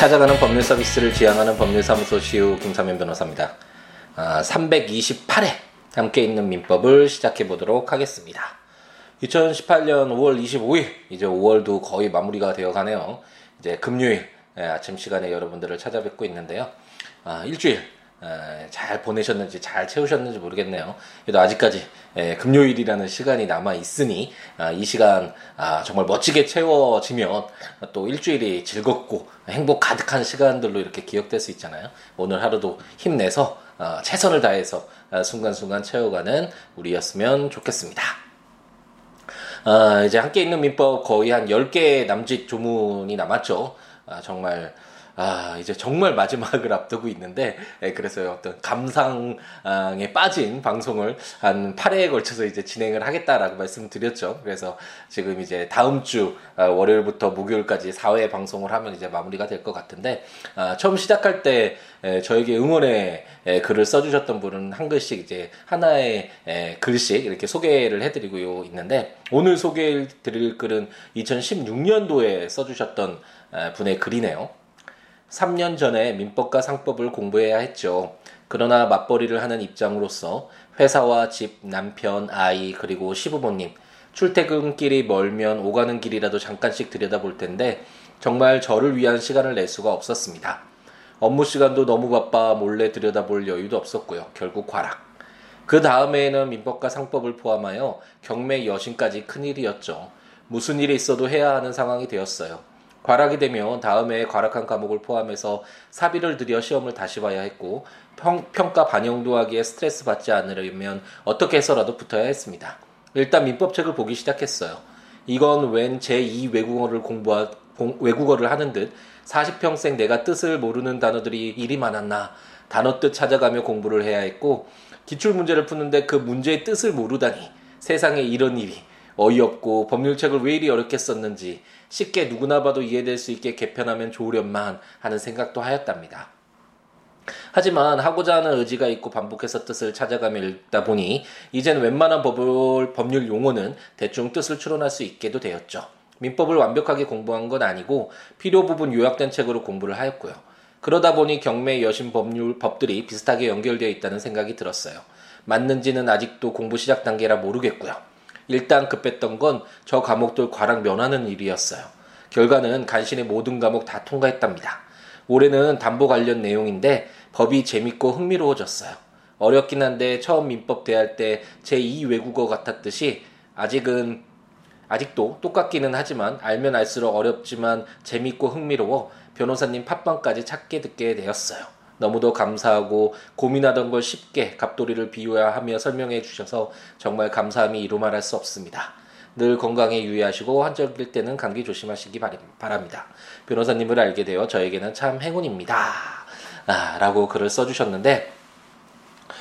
찾아가는 법률 서비스를 지향하는 법률사무소 시우 김사면 변호사입니다. 아, 328회 함께 있는 민법을 시작해 보도록 하겠습니다. 2018년 5월 25일 이제 5월도 거의 마무리가 되어 가네요. 이제 금요일 예, 아침 시간에 여러분들을 찾아뵙고 있는데요. 아, 일주일 잘 보내셨는지 잘 채우셨는지 모르겠네요. 그래도 아직까지 금요일이라는 시간이 남아 있으니 아, 이 시간 아, 정말 멋지게 채워지면 또 일주일이 즐겁고 행복 가득한 시간들로 이렇게 기억될 수 있잖아요. 오늘 하루도 힘내서 어, 최선을 다해서 순간순간 채워가는 우리였으면 좋겠습니다. 이제 함께 있는 민법 거의 한 10개 남짓 조문이 남았죠. 정말 아, 이제 정말 마지막을 앞두고 있는데, 예, 그래서 어떤 감상에 빠진 방송을 한 8회에 걸쳐서 이제 진행을 하겠다라고 말씀드렸죠. 그래서 지금 이제 다음 주 아, 월요일부터 목요일까지 4회 방송을 하면 이제 마무리가 될 것 같은데, 아, 처음 시작할 때 에, 저에게 응원의 에, 글을 써주셨던 분은 한 글씩 이제 하나의 에, 글씩 이렇게 소개를 해드리고 있는데, 오늘 소개해 드릴 글은 2016년도에 써주셨던 분의 글이네요. 3년 전에 민법과 상법을 공부해야 했죠. 그러나 맞벌이를 하는 입장으로서 회사와 집, 남편, 아이, 그리고 시부모님, 출퇴근길이 멀면 오가는 길이라도 잠깐씩 들여다볼 텐데 정말 저를 위한 시간을 낼 수가 없었습니다. 업무 시간도 너무 바빠 몰래 들여다볼 여유도 없었고요. 결국 과락. 그 다음에는 민법과 상법을 포함하여 경매 여신까지 큰일이었죠. 무슨 일이 있어도 해야 하는 상황이 되었어요. 과락이 되면 다음에 과락한 과목을 포함해서 사비를 들여 시험을 다시 봐야 했고 평, 평가 반영도 하기에 스트레스 받지 않으려면 어떻게 해서라도 붙어야 했습니다. 일단 민법책을 보기 시작했어요. 이건 웬 제2 외국어를 공부하, 공, 외국어를 하는 듯 40평생 내가 뜻을 모르는 단어들이 일이 많았나 단어 뜻 찾아가며 공부를 해야 했고 기출 문제를 푸는데 그 문제의 뜻을 모르다니 세상에 이런 일이 어이없고 법률책을 왜 이리 어렵게 썼는지 쉽게 누구나 봐도 이해될 수 있게 개편하면 좋으련만 하는 생각도 하였답니다. 하지만 하고자 하는 의지가 있고 반복해서 뜻을 찾아가며 읽다 보니 이젠 웬만한 법을, 법률 용어는 대충 뜻을 추론할 수 있게도 되었죠. 민법을 완벽하게 공부한 건 아니고 필요 부분 요약된 책으로 공부를 하였고요. 그러다 보니 경매 여신 법률 법들이 비슷하게 연결되어 있다는 생각이 들었어요. 맞는지는 아직도 공부 시작 단계라 모르겠고요. 일단 급했던 건 저 과목들 과락 면하는 일이었어요. 결과는 간신히 모든 과목 다 통과했답니다. 올해는 담보 관련 내용인데 법이 재밌고 흥미로워졌어요. 어렵긴 한데 처음 민법 대할 때 제2 외국어 같았듯이 아직은 아직도 똑같기는 하지만 알면 알수록 어렵지만 재밌고 흥미로워 변호사님 팟빵까지 찾게 듣게 되었어요. 너무도 감사하고 고민하던 걸 쉽게 갑돌이를 비유하며 설명해 주셔서 정말 감사함이 이루 말할 수 없습니다. 늘 건강에 유의하시고 환절길 때는 감기 조심하시기 바랍니다. 변호사님을 알게 되어 저에게는 참 행운입니다. 아, 라고 글을 써주셨는데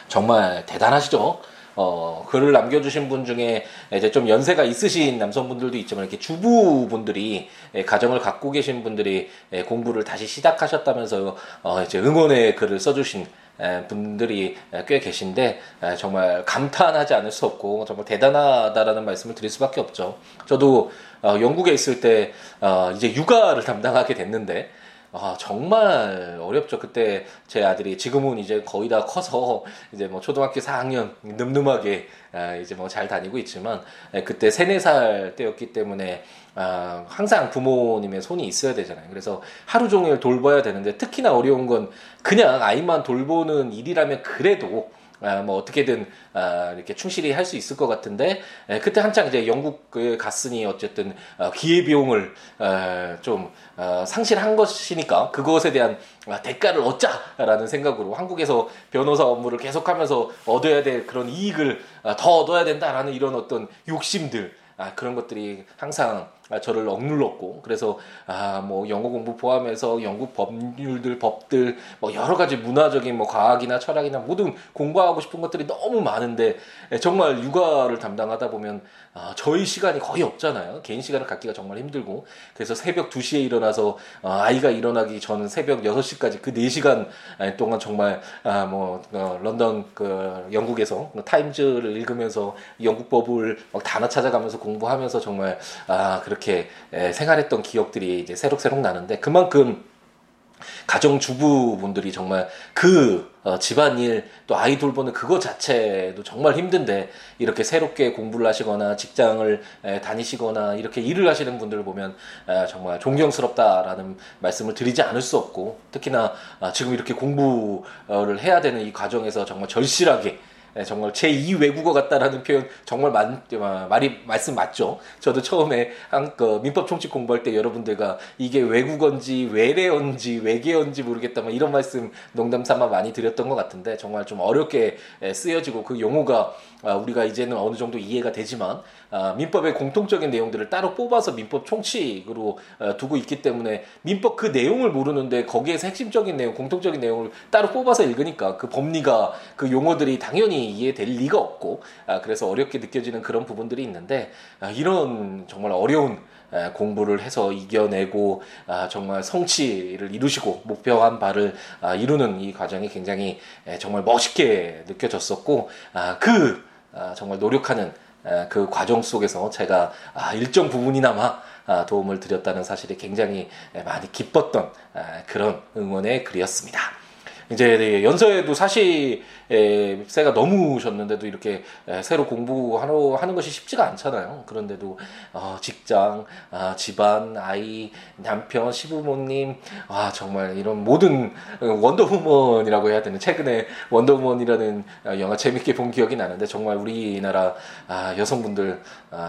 정말 대단하시죠? 어, 글을 남겨주신 분 중에 이제 좀 연세가 있으신 남성분들도 있지만 이렇게 주부분들이 예, 가정을 갖고 계신 분들이 예, 공부를 다시 시작하셨다면서 어, 이제 응원의 글을 써주신 예, 분들이 꽤 계신데 정말 감탄하지 않을 수 없고 정말 대단하다라는 말씀을 드릴 수밖에 없죠. 저도 어, 영국에 있을 때 어, 이제 육아를 담당하게 됐는데 아, 정말 어렵죠. 그때 제 아들이 지금은 이제 거의 다 커서 이제 뭐 초등학교 4학년 늠름하게 아, 이제 뭐 잘 다니고 있지만 예, 그때 3, 4살 때였기 때문에 아, 항상 부모님의 손이 있어야 되잖아요. 그래서 하루 종일 돌봐야 되는데 특히나 어려운 건 그냥 아이만 돌보는 일이라면 그래도 아, 뭐 어떻게든 아, 이렇게 충실히 할 수 있을 것 같은데 에, 그때 한창 이제 영국에 갔으니 어쨌든 어, 기회 비용을 어, 좀 어, 상실한 것이니까 그것에 대한 아, 대가를 얻자라는 생각으로 한국에서 변호사 업무를 계속하면서 얻어야 될 그런 이익을 아, 더 얻어야 된다라는 이런 어떤 욕심들 아, 그런 것들이 항상 아, 저를 억눌렀고 그래서 아 뭐 영어 공부 포함해서 영국 법률들 법들 뭐 여러 가지 문화적인 뭐 과학이나 철학이나 모든 공부하고 싶은 것들이 너무 많은데 예, 정말 육아를 담당하다 보면 아, 저희 시간이 거의 없잖아요. 개인 시간을 갖기가 정말 힘들고. 그래서 새벽 2시에 일어나서 아, 아이가 일어나기 전 새벽 6시까지 그 4시간 동안 정말 아뭐 어, 런던 그 영국에서 타임즈를 읽으면서 영국 법을 막 단어 찾아가면서 공부하면서 정말 아 그렇게 그렇게 생활했던 기억들이 이제 새록새록 나는데 그만큼 가정주부분들이 정말 그 어, 집안일 또 아이 돌보는 그거 자체도 정말 힘든데 이렇게 새롭게 공부를 하시거나 직장을 에, 다니시거나 이렇게 일을 하시는 분들을 보면 에, 정말 존경스럽다라는 말씀을 드리지 않을 수 없고 특히나 아, 지금 이렇게 공부를 해야 되는 이 과정에서 정말 절실하게 네, 정말 제2 외국어 같다라는 표현 정말 만, 어, 말이 말씀 맞죠. 저도 처음에 한, 그 민법 총칙 공부할 때 여러분들과 이게 외국어인지 외래어인지 외계어인지 모르겠다 뭐 이런 말씀 농담 삼아 많이 드렸던 것 같은데 정말 좀 어렵게 쓰여지고 그 용어가 아, 우리가 이제는 어느 정도 이해가 되지만 아, 민법의 공통적인 내용들을 따로 뽑아서 민법 총칙으로 어, 두고 있기 때문에 민법 그 내용을 모르는데 거기에서 핵심적인 내용, 공통적인 내용을 따로 뽑아서 읽으니까 그 법리가 그 용어들이 당연히 이해될 리가 없고 아, 그래서 어렵게 느껴지는 그런 부분들이 있는데 이런 정말 어려운 공부를 해서 이겨내고 정말 성취를 이루시고 목표한 바를 이루는 이 과정이 굉장히 정말 멋있게 느껴졌었고 그 아, 정말 노력하는 그 과정 속에서 제가 아, 일정 부분이나마 아, 도움을 드렸다는 사실이 굉장히 많이 기뻤던 그런 응원의 글이었습니다. 이제 네, 연서에도 사실 세가 넘으셨는데도 이렇게 새로 공부하러 하는 것이 쉽지가 않잖아요. 그런데도 어, 직장, 아, 집안, 아이, 남편, 시부모님, 아 정말 이런 모든 원더우먼이라고 해야 되는 최근에 원더우먼이라는 영화 재밌게 본 기억이 나는데 정말 우리나라 아, 여성분들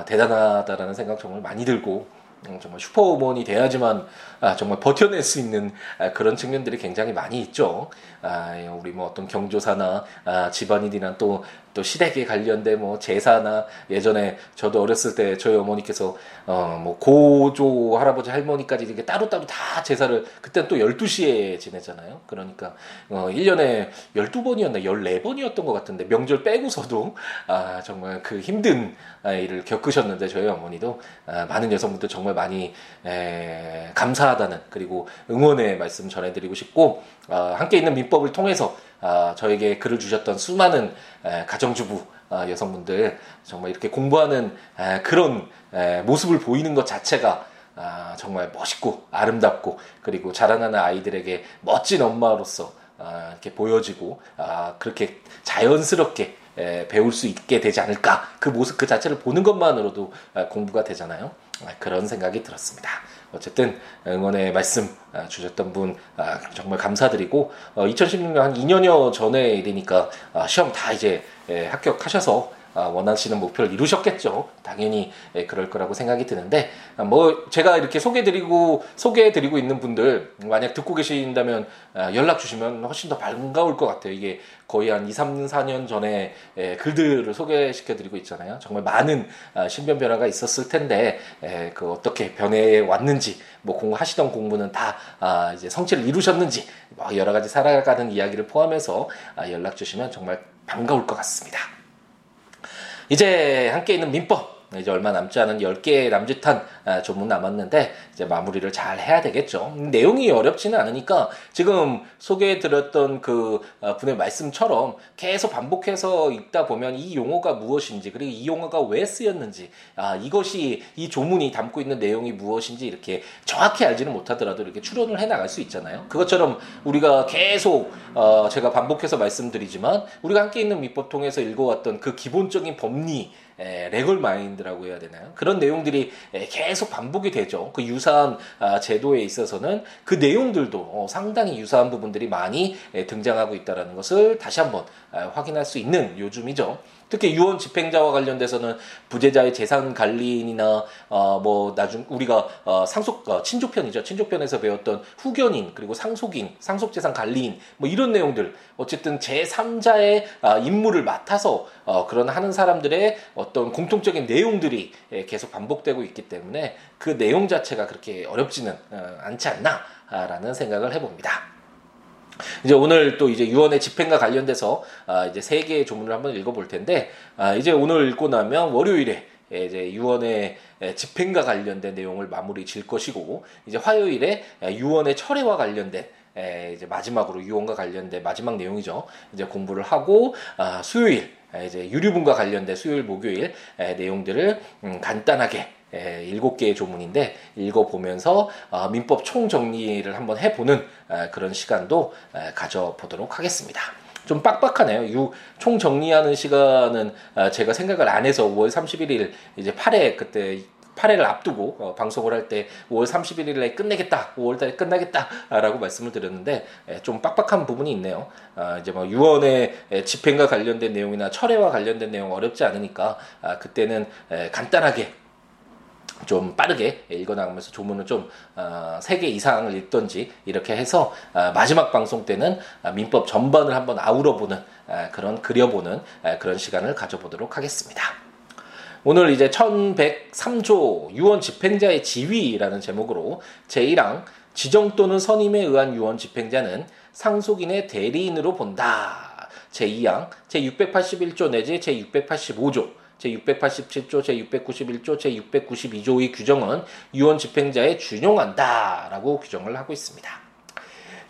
대단하다라는 생각 정말 많이 들고 음, 정말 슈퍼우먼이 돼야지만 아, 정말 버텨낼 수 있는 아, 그런 측면들이 굉장히 많이 있죠. 아, 우리 뭐 어떤 경조사나 아, 집안일이나 또, 또 시댁에 관련된 뭐 제사나 예전에 저도 어렸을 때 저희 어머니께서 어, 뭐 고조 할아버지 할머니까지 이렇게 따로따로 다 제사를 그때는 또 12시에 지내잖아요. 그러니까 어, 1년에 12번이었나 14번이었던 것 같은데 명절 빼고서도 아, 정말 그 힘든 일을 겪으셨는데 저희 어머니도 아, 많은 여성분들 정말 많이 에, 감사하다는 그리고 응원의 말씀 전해드리고 싶고 아, 함께 있는 민법을 통해서 아, 저에게 글을 주셨던 수많은 에, 가정주부 아, 여성분들 정말 이렇게 공부하는 에, 그런 에, 모습을 보이는 것 자체가 아, 정말 멋있고 아름답고 그리고 자라나는 아이들에게 멋진 엄마로서 아, 이렇게 보여지고 아, 그렇게 자연스럽게 에, 배울 수 있게 되지 않을까 그 모습 그 자체를 보는 것만으로도 아, 공부가 되잖아요 아, 그런 생각이 들었습니다. 어쨌든 응원의 말씀 아, 주셨던 분 아, 정말 감사드리고 2016년 어, 한 2년여 전에 일이니까 시험 다 이제 예, 합격하셔서 아, 원하시는 목표를 이루셨겠죠. 당연히 예, 그럴 거라고 생각이 드는데 아, 뭐 제가 이렇게 소개드리고 소개해드리고 있는 분들 만약 듣고 계신다면 아, 연락 주시면 훨씬 더 반가울 것 같아요. 이게 거의 한 2, 3, 4년 전에 예, 글들을 소개시켜드리고 있잖아요. 정말 많은 신변 변화가 있었을 텐데 그 어떻게 변해 왔는지 뭐 공부하시던 공부는 다 이제 성취를 이루셨는지 뭐 여러 가지 살아가는 이야기를 포함해서 연락 주시면 정말 반가울 것 같습니다. 이제 함께 있는 민법 이제 얼마 남지 않은 10개의 남짓한 아, 조문 남았는데 이제 마무리를 잘 해야 되겠죠. 내용이 어렵지는 않으니까 지금 소개해 드렸던 그 아, 분의 말씀처럼 계속 반복해서 읽다 보면 이 용어가 무엇인지 그리고 이 용어가 왜 쓰였는지 아 이것이 이 조문이 담고 있는 내용이 무엇인지 이렇게 정확히 알지는 못하더라도 이렇게 추론을 해 나갈 수 있잖아요. 그것처럼 우리가 계속 어 제가 반복해서 말씀드리지만 우리가 함께 있는 민법 통해서 읽어왔던 그 기본적인 법리 레걸 마인드라고 해야 되나요? 그런 내용들이 계속 반복이 되죠. 그 유사한 아, 제도에 있어서는 그 내용들도 어, 상당히 유사한 부분들이 많이 등장하고 있다는 것을 다시 한번 아, 확인할 수 있는 요즘이죠. 특히 유언 집행자와 관련돼서는 부재자의 재산 관리인이나 어 뭐 나중 우리가 어 상속 어 친족편이죠 친족편에서 배웠던 후견인 그리고 상속인 상속재산 관리인 뭐 이런 내용들 어쨌든 제3자의 아, 임무를 맡아서 어 그런 하는 사람들의 어떤 공통적인 내용들이 예, 계속 반복되고 있기 때문에 그 내용 자체가 그렇게 어렵지는 어, 않지 않나라는 생각을 해봅니다. 이제 오늘 또 이제 유언의 집행과 관련돼서 아 이제 세 개의 조문을 한번 읽어볼 텐데 아 이제 오늘 읽고 나면 월요일에 이제 유언의 집행과 관련된 내용을 마무리 질 것이고 이제 화요일에 유언의 철회와 관련된 이제 마지막으로 유언과 관련된 마지막 내용이죠. 이제 공부를 하고 아 수요일 이제 유류분과 관련된 수요일 목요일 내용들을 음 간단하게 예, 일곱 개의 조문인데 읽어보면서 어, 민법 총정리를 한번 해보는 그런 시간도 가져보도록 하겠습니다. 좀 빡빡하네요. 유, 총 정리하는 시간은 제가 생각을 안 해서 5월 31일 이제 8회 그때 8회를 앞두고 어, 방송을 할 때 5월 31일에 끝내겠다, 5월달에 끝나겠다라고 말씀을 드렸는데 에, 좀 빡빡한 부분이 있네요. 아, 이제 뭐 유언의 집행과 관련된 내용이나 철회와 관련된 내용 어렵지 않으니까 아, 그때는 에, 간단하게 좀 빠르게 읽어나가면서 조문을 좀 어, 3개 이상을 읽던지 이렇게 해서 어, 마지막 방송 때는 어, 민법 전반을 한번 아우러보는 어, 그런 그려보는 어, 그런 시간을 가져보도록 하겠습니다. 오늘 이제 1103조 유언 집행자의 지위라는 제목으로 제1항 지정 또는 선임에 의한 유언 집행자는 상속인의 대리인으로 본다. 제2항 제681조 내지 제685조 제687조, 제691조, 제692조의 규정은 유언 집행자에 준용한다라고 규정을 하고 있습니다.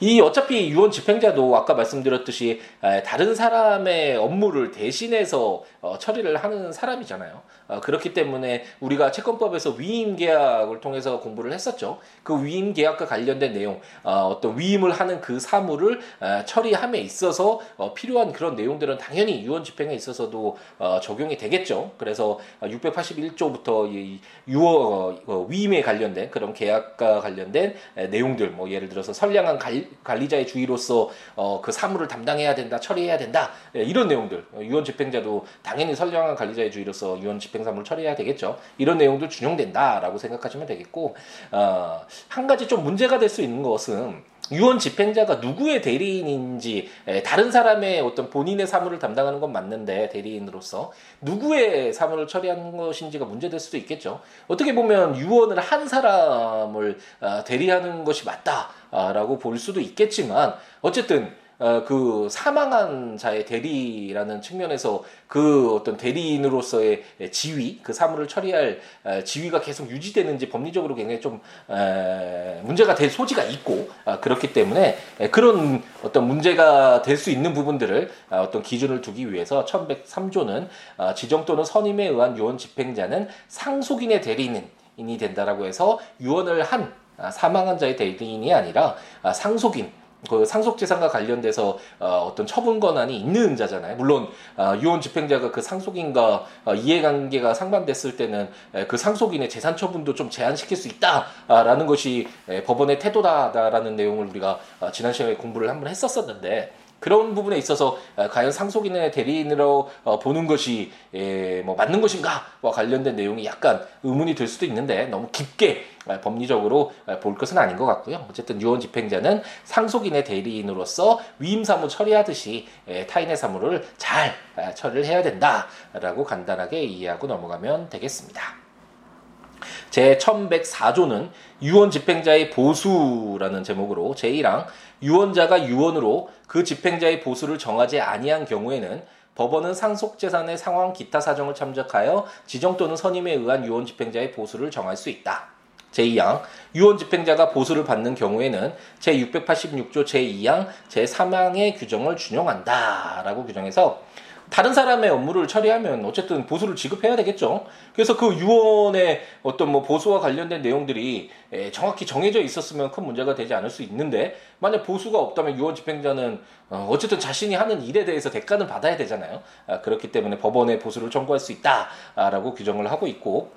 이 어차피 유언 집행자도 아까 말씀드렸듯이 다른 사람의 업무를 대신해서 어, 처리를 하는 사람이잖아요. 어, 그렇기 때문에 우리가 채권법에서 위임 계약을 통해서 공부를 했었죠. 그 위임 계약과 관련된 내용, 어, 떤 위임을 하는 그 사무를 처리함에 있어서 필요한 그런 내용들은 당연히 유언 집행에 있어서도 적용이 되겠죠. 그래서 681조부터 이 유언 위임에 관련된 그런 계약과 관련된 내용들, 뭐 예를 들어서 선량한 관리자의 주의로서 그 사무를 담당해야 된다, 처리해야 된다 예, 이런 내용들 유언 집행자도 당연히 선량한 관리자의 주의로서 유언 집행사무를 처리해야 되겠죠. 이런 내용도 준용된다라고 생각하시면 되겠고 어, 한 가지 좀 문제가 될 수 있는 것은 유언 집행자가 누구의 대리인인지 다른 사람의 어떤 본인의 사무를 담당하는 건 맞는데 대리인으로서 누구의 사무를 처리하는 것인지가 문제될 수도 있겠죠. 어떻게 보면 유언을 한 사람을 어, 대리하는 것이 맞다라고 볼 수도 있겠지만 어쨌든 어, 그 사망한 자의 대리라는 측면에서 그 어떤 대리인으로서의 지위, 그 사물을 처리할 지위가 계속 유지되는지 법리적으로 굉장히 좀 문제가 될 소지가 있고 아, 그렇기 때문에 그런 어떤 문제가 될 수 있는 부분들을 아, 어떤 기준을 두기 위해서 1103조는 아, 지정 또는 선임에 의한 유언 집행자는 상속인의 대리인이 된다라고 해서 유언을 한 사망한 자의 대리인이 아니라 상속인 그 상속재산과 관련돼서 어, 떤 처분 권한이 있는 자잖아요. 물론 어, 유언 집행자가 그 상속인과 어, 이해관계가 상반됐을 때는 에, 그 상속인의 재산 처분도 좀 제한시킬 수 있다라는 것이 에, 법원의 태도다라는 내용을 우리가 어, 지난 시간에 공부를 한번 했었었는데 그런 부분에 있어서 어, 과연 상속인의 대리인으로 어, 보는 것이 예, 뭐 맞는 것인가와 관련된 내용이 약간 의문이 들 수도 있는데 너무 깊게 어, 법리적으로 볼 것은 아닌 것 같고요. 어쨌든 유언 집행자는 상속인의 대리인으로서 위임 사무 처리하듯이 예, 타인의 사무를 잘 처리를 해야 된다라고 간단하게 이해하고 넘어가면 되겠습니다. 제 1104조는 유언 집행자의 보수라는 제목으로 제1항 유언자가 유언으로 그 집행자의 보수를 정하지 아니한 경우에는 법원은 상속 재산의 상황 기타 사정을 참작하여 지정 또는 선임에 의한 유언 집행자의 보수를 정할 수 있다. 제2항 유언 집행자가 보수를 받는 경우에는 제686조 제2항 제3항의 규정을 준용한다라고 규정해서 다른 사람의 업무를 처리하면 어쨌든 보수를 지급해야 되겠죠. 그래서 그 유언의 어떤 뭐 보수와 관련된 내용들이 정확히 정해져 있었으면 큰 문제가 되지 않을 수 있는데 만약 보수가 없다면 유언 집행자는 어, 어쨌든 자신이 하는 일에 대해서 대가는 받아야 되잖아요. 아, 그렇기 때문에 법원에 보수를 청구할 수 있다라고 규정을 하고 있고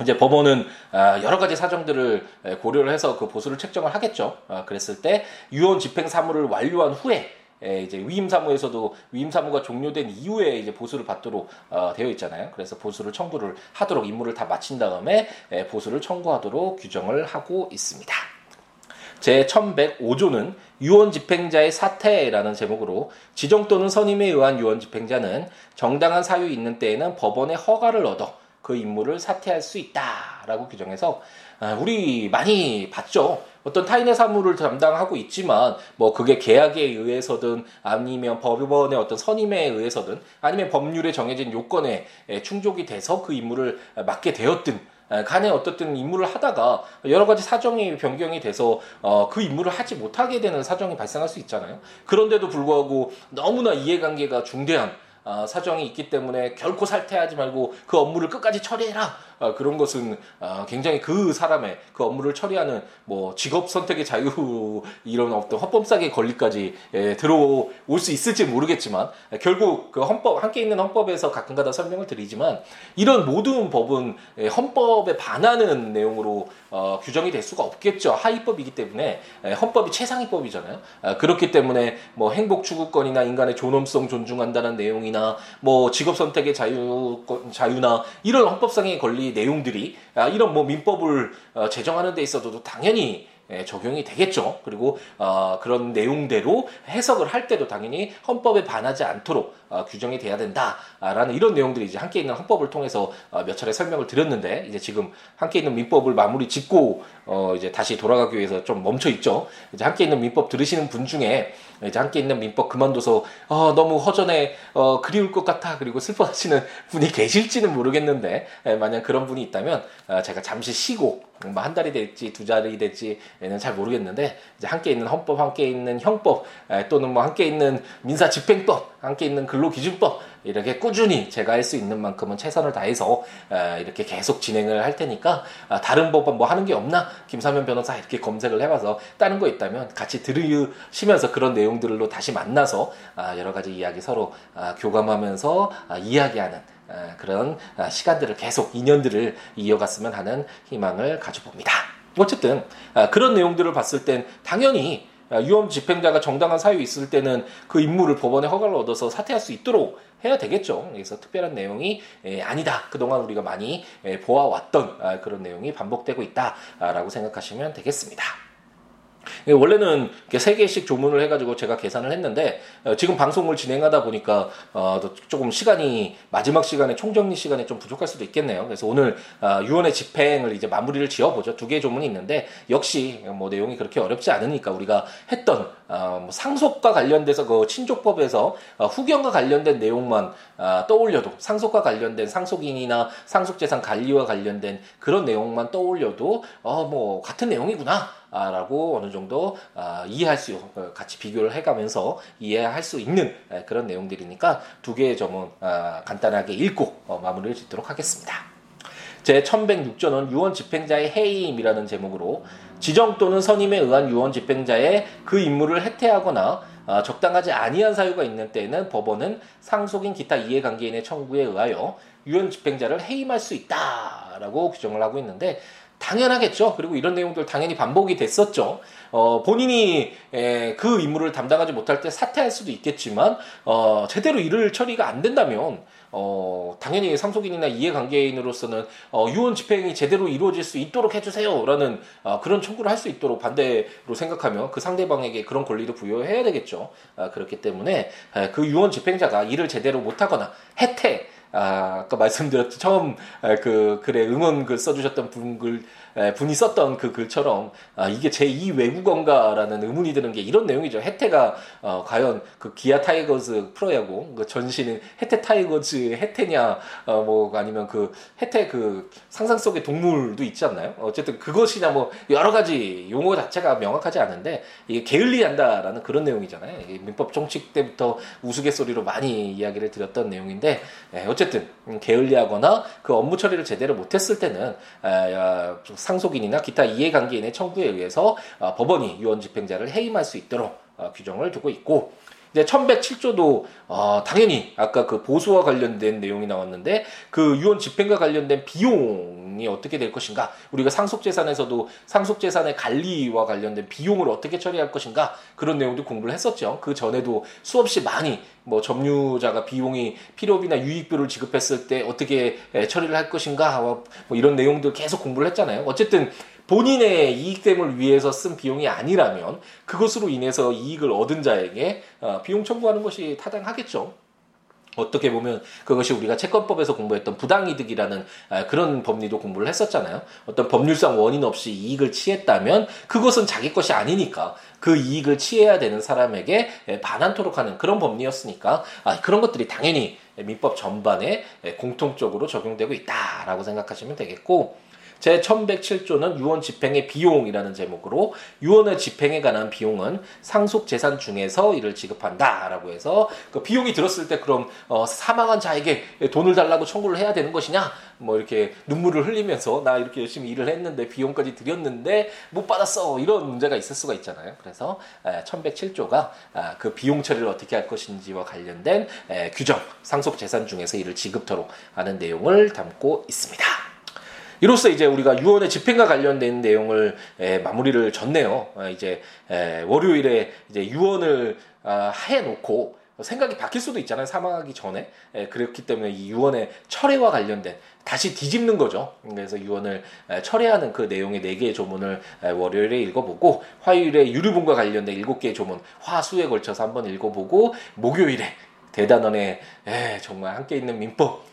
이제 법원은 아, 여러 가지 사정들을 고려를 해서 그 보수를 책정을 하겠죠. 아, 그랬을 때 유언 집행 사무를 완료한 후에 에, 이제 위임 사무에서도 위임 사무가 종료된 이후에 이제 보수를 받도록 어, 되어 있잖아요. 그래서 보수를 청구를 하도록 임무를 다 마친 다음에 에, 보수를 청구하도록 규정을 하고 있습니다. 제 1105조는 유언 집행자의 사퇴라는 제목으로 지정 또는 선임에 의한 유언 집행자는 정당한 사유 있는 때에는 법원의 허가를 얻어 그 임무를 사퇴할 수 있다라고 규정해서 아, 우리 많이 봤죠. 어떤 타인의 사무를 담당하고 있지만 뭐 그게 계약에 의해서든 아니면 법원의 어떤 선임에 의해서든 아니면 법률에 정해진 요건에 충족이 돼서 그 임무를 맡게 되었든 간에 어떻든 임무를 하다가 여러 가지 사정이 변경이 돼서 어, 그 임무를 하지 못하게 되는 사정이 발생할 수 있잖아요. 그런데도 불구하고 너무나 이해관계가 중대한 어, 사정이 있기 때문에 결코 살퇴하지 말고 그 업무를 끝까지 처리해라 어, 그런 것은 어, 굉장히 그 사람의 그 업무를 처리하는 뭐 직업 선택의 자유 이런 어떤 헌법상의 권리까지 예, 들어올 수 있을지 모르겠지만 결국 그 헌법 함께 있는 헌법에서 가끔가다 설명을 드리지만 이런 모든 법은 예, 헌법에 반하는 내용으로 어, 규정이 될 수가 없겠죠. 하위법이기 때문에 예, 헌법이 최상위법이잖아요. 아, 그렇기 때문에 뭐 행복 추구권이나 인간의 존엄성 존중한다는 내용이나 뭐 직업 선택의 자유 자유나 이런 헌법상의 권리 내용들이 아, 이런 뭐 민법을 어, 제정하는 데 있어서도 당연히 예, 적용이 되겠죠. 그리고 어, 그런 내용대로 해석을 할 때도 당연히 헌법에 반하지 않도록 어, 규정이 돼야 된다라는 이런 내용들이 이제 함께 있는 헌법을 통해서 어, 몇 차례 설명을 드렸는데 이제 지금 함께 있는 민법을 마무리 짓고 어, 이제 다시 돌아가기 위해서 좀 멈춰 있죠. 이제 함께 있는 민법 들으시는 분 중에 이제 함께 있는 민법 그만둬서 어, 너무 허전해 어, 그리울 것 같아 그리고 슬퍼하시는 분이 계실지는 모르겠는데 예, 만약 그런 분이 있다면 어, 제가 잠시 쉬고 뭐한 달이 될지 두 달이 될지는 잘 모르겠는데 이제 함께 있는 헌법, 함께 있는 형법 또는 뭐 함께 있는 민사 집행법, 함께 있는 근로기준법 이렇게 꾸준히 제가 할 수 있는 만큼은 최선을 다해서 이렇게 계속 진행을 할 테니까 아, 다른 법은 뭐 하는 게 없나 김사면 변호사 이렇게 검색을 해봐서 다른 거 있다면 같이 들으시면서 그런 내용들로 다시 만나서 아, 여러 가지 이야기 서로 아, 교감하면서 이야기하는 그런 시간들을 계속 인연들을 이어갔으면 하는 희망을 가져봅니다. 어쨌든 그런 내용들을 봤을 땐 당연히 유언 집행자가 정당한 사유 있을 때는 그 임무를 법원의 허가를 얻어서 사퇴할 수 있도록 해야 되겠죠. 그래서 특별한 내용이 아니다. 그동안 우리가 많이 보아왔던 아, 그런 내용이 반복되고 있다라고 생각하시면 되겠습니다. 예, 원래는 세 개씩 조문을 해가지고 제가 계산을 했는데 어, 지금 방송을 진행하다 보니까 어, 조금 시간이 마지막 시간에 총정리 시간에 좀 부족할 수도 있겠네요. 그래서 오늘 어, 유언의 집행을 이제 마무리를 지어보죠. 두 개의 조문이 있는데 역시 뭐 내용이 그렇게 어렵지 않으니까 우리가 했던 어, 뭐 상속과 관련돼서 그 친족법에서 어, 후견과 관련된 내용만 어, 떠올려도 상속과 관련된 상속인이나 상속재산 관리와 관련된 그런 내용만 떠올려도 어 뭐 같은 내용이구나. 아, 라고 어느 정도 아, 이해할 수 어, 같이 비교를 해가면서 이해할 수 있는 그런 내용들이니까 두 개의 점은 아, 간단하게 읽고 어, 마무리를 짓도록 하겠습니다. 제 1106조는 유언 집행자의 해임이라는 제목으로 지정 또는 선임에 의한 유언 집행자의 그 임무를 해태하거나 어, 적당하지 아니한 사유가 있는 때에는 법원은 상속인 기타 이해관계인의 청구에 의하여 유언 집행자를 해임할 수 있다라고 규정을 하고 있는데 당연하겠죠. 그리고 이런 내용들 당연히 반복이 됐었죠. 어, 본인이 에, 그 임무를 담당하지 못할 때 사퇴할 수도 있겠지만 어, 제대로 일을 처리가 안 된다면 어, 당연히 상속인이나 이해관계인으로서는 어, 유언 집행이 제대로 이루어질 수 있도록 해주세요라는 어, 그런 청구를 할 수 있도록 반대로 생각하면 그 상대방에게 그런 권리도 부여해야 되겠죠. 아, 그렇기 때문에 에, 그 유언 집행자가 일을 제대로 못하거나 해태 아, 아까 말씀드렸듯 처음 그 글에 응원 글 써주셨던 분 글 분이 썼던 그 글처럼 아, 이게 제2 외국어인가라는 의문이 드는 게 이런 내용이죠. 해태가 어, 과연 그 기아 타이거즈 프로야구 그 전신은 해태 타이거즈 해태냐 어, 뭐 아니면 그 해태 그 상상 속의 동물도 있지 않나요? 어쨌든 그것이냐 뭐 여러 가지 용어 자체가 명확하지 않은데 이게 게을리한다라는 그런 내용이잖아요. 민법 총칙 때부터 우스갯소리로 많이 이야기를 드렸던 내용인데 예, 어쨌든 게을리하거나 그 업무 처리를 제대로 못했을 때는 상속인이나 기타 이해관계인의 청구에 의해서 어, 법원이 유언 집행자를 해임할 수 있도록 어, 규정을 두고 있고 이제 1107조도 어, 당연히 아까 그 보수와 관련된 내용이 나왔는데 그 유언 집행과 관련된 비용 이 어떻게 될 것인가? 우리가 상속재산에서도 상속재산의 관리와 관련된 비용을 어떻게 처리할 것인가? 그런 내용도 공부를 했었죠. 그 전에도 수없이 많이 뭐 점유자가 비용이 필요비나 유익비를 지급했을 때 어떻게 처리를 할 것인가? 뭐 이런 내용들 계속 공부를 했잖아요. 어쨌든 본인의 이익됨을 위해서 쓴 비용이 아니라면 그것으로 인해서 이익을 얻은 자에게 어, 비용 청구하는 것이 타당하겠죠. 어떻게 보면 그것이 우리가 채권법에서 공부했던 부당이득이라는 아, 그런 법리도 공부를 했었잖아요. 어떤 법률상 원인 없이 이익을 취했다면 그것은 자기 것이 아니니까 그 이익을 취해야 되는 사람에게 반환토록 하는 그런 법리였으니까 아, 그런 것들이 당연히 민법 전반에 공통적으로 적용되고 있다라고 생각하시면 되겠고 제 1107조는 유언 집행의 비용이라는 제목으로 유언의 집행에 관한 비용은 상속 재산 중에서 이를 지급한다라고 해서 그 비용이 들었을 때 그럼 어, 사망한 자에게 돈을 달라고 청구를 해야 되는 것이냐 뭐 이렇게 눈물을 흘리면서 나 이렇게 열심히 일을 했는데 비용까지 들였는데 못 받았어 이런 문제가 있을 수가 있잖아요. 그래서 1107조가 아, 그 비용 처리를 어떻게 할 것인지와 관련된 규정 상속 재산 중에서 이를 지급토록 하는 내용을 담고 있습니다. 이로써 이제 우리가 유언의 집행과 관련된 내용을 에, 마무리를 졌네요. 어, 이제 에, 월요일에 이제 유언을 아, 해놓고 생각이 바뀔 수도 있잖아요. 사망하기 전에. 에, 그렇기 때문에 이 유언의 철회와 관련된 다시 뒤집는 거죠. 그래서 유언을 철회하는 그 내용의 네 개의 조문을 월요일에 읽어보고 화요일에 유류분과 관련된 일곱 개의 조문 화수에 걸쳐서 한번 읽어보고 목요일에 대단원의 정말 함께 있는 민법 에,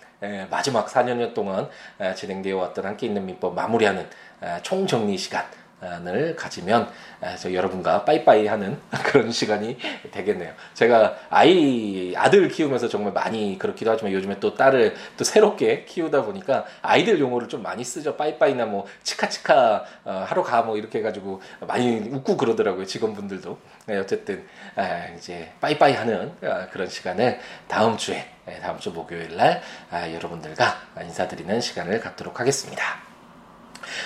마지막 4년여 동안 에, 진행되어 왔던 함께 있는 민법 마무리하는 에, 총정리 시간 을 가지면 저 여러분과 빠이빠이 하는 그런 시간이 되겠네요. 제가 아이 아들 키우면서 정말 많이 그렇기도 하지만 요즘에 또 딸을 또 새롭게 키우다 보니까 아이들 용어를 좀 많이 쓰죠. 빠이빠이나 뭐 치카치카 어, 하러 가 뭐 이렇게 해가지고 많이 웃고 그러더라고요. 직원분들도. 네, 어쨌든 이제 빠이빠이 하는 어, 그런 시간을 다음 주에 다음 주 목요일 날 아, 여러분들과 인사드리는 시간을 갖도록 하겠습니다.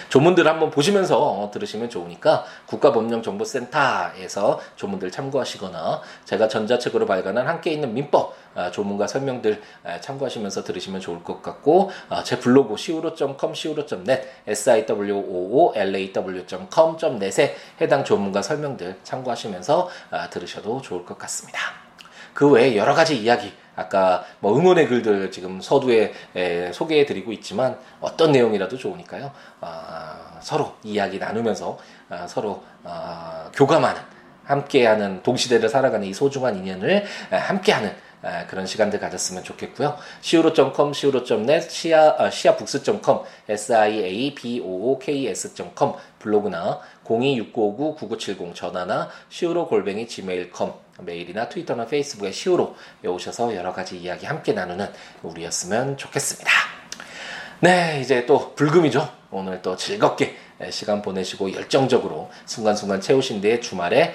조문들 한번 보시면서 어, 들으시면 좋으니까 국가법령정보센터에서 조문들 참고하시거나 제가 전자책으로 발간한 함께 있는 민법 아, 조문과 설명들 아, 참고하시면서 들으시면 좋을 것 같고 아, 제 블로그 siwo.com, siwo.net, siwoolaw.com.net에 해당 조문과 설명들 참고하시면서 들으셔도 좋을 것 같습니다. 그 외에 여러 가지 이야기 아까 뭐 응원의 글들 지금 서두에 에, 소개해드리고 있지만 어떤 내용이라도 좋으니까요. 아, 서로 이야기 나누면서 아, 서로 아, 교감하는 함께하는 동시대를 살아가는 이 소중한 인연을 함께하는 그런 시간들 가졌으면 좋겠고요. siwo.com, siwo.net, 시아, 아, 시아북스.com, siabooks.com 블로그나 026959-9970 전화나 siwo 골뱅이 gmail.com 메일이나 트위터나 페이스북에 시우로 오셔서 여러 가지 이야기 함께 나누는 우리였으면 좋겠습니다. 네, 이제 또 불금이죠. 오늘 또 즐겁게 시간 보내시고 열정적으로 순간순간 채우신 뒤에 주말에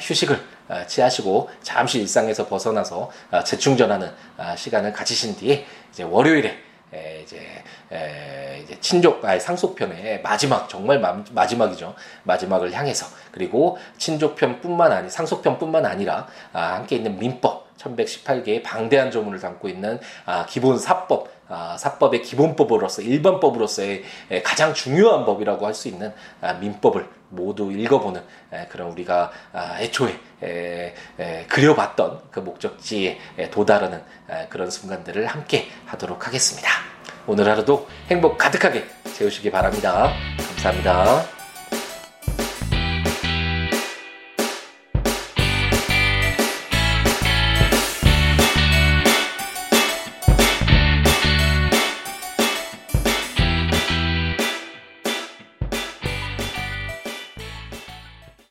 휴식을 취하시고 잠시 일상에서 벗어나서 재충전하는 시간을 가지신 뒤에 이제 월요일에 이제 이제 친족 아니 상속편의 마지막 정말 마, 마지막이죠 마지막을 향해서 그리고 친족편뿐만 아니 상속편뿐만 아니라 아, 함께 있는 민법 1118개의 방대한 조문을 담고 있는 아, 기본 사법 아, 사법의 기본법으로서 일반법으로서의 에, 가장 중요한 법이라고 할 수 있는 아, 민법을 모두 읽어보는 에, 그런 우리가 아, 애초에 에, 그려봤던 그 목적지에 도달하는 그런 순간들을 함께 하도록 하겠습니다. 오늘 하루도 행복 가득하게 채우시기 바랍니다. 감사합니다.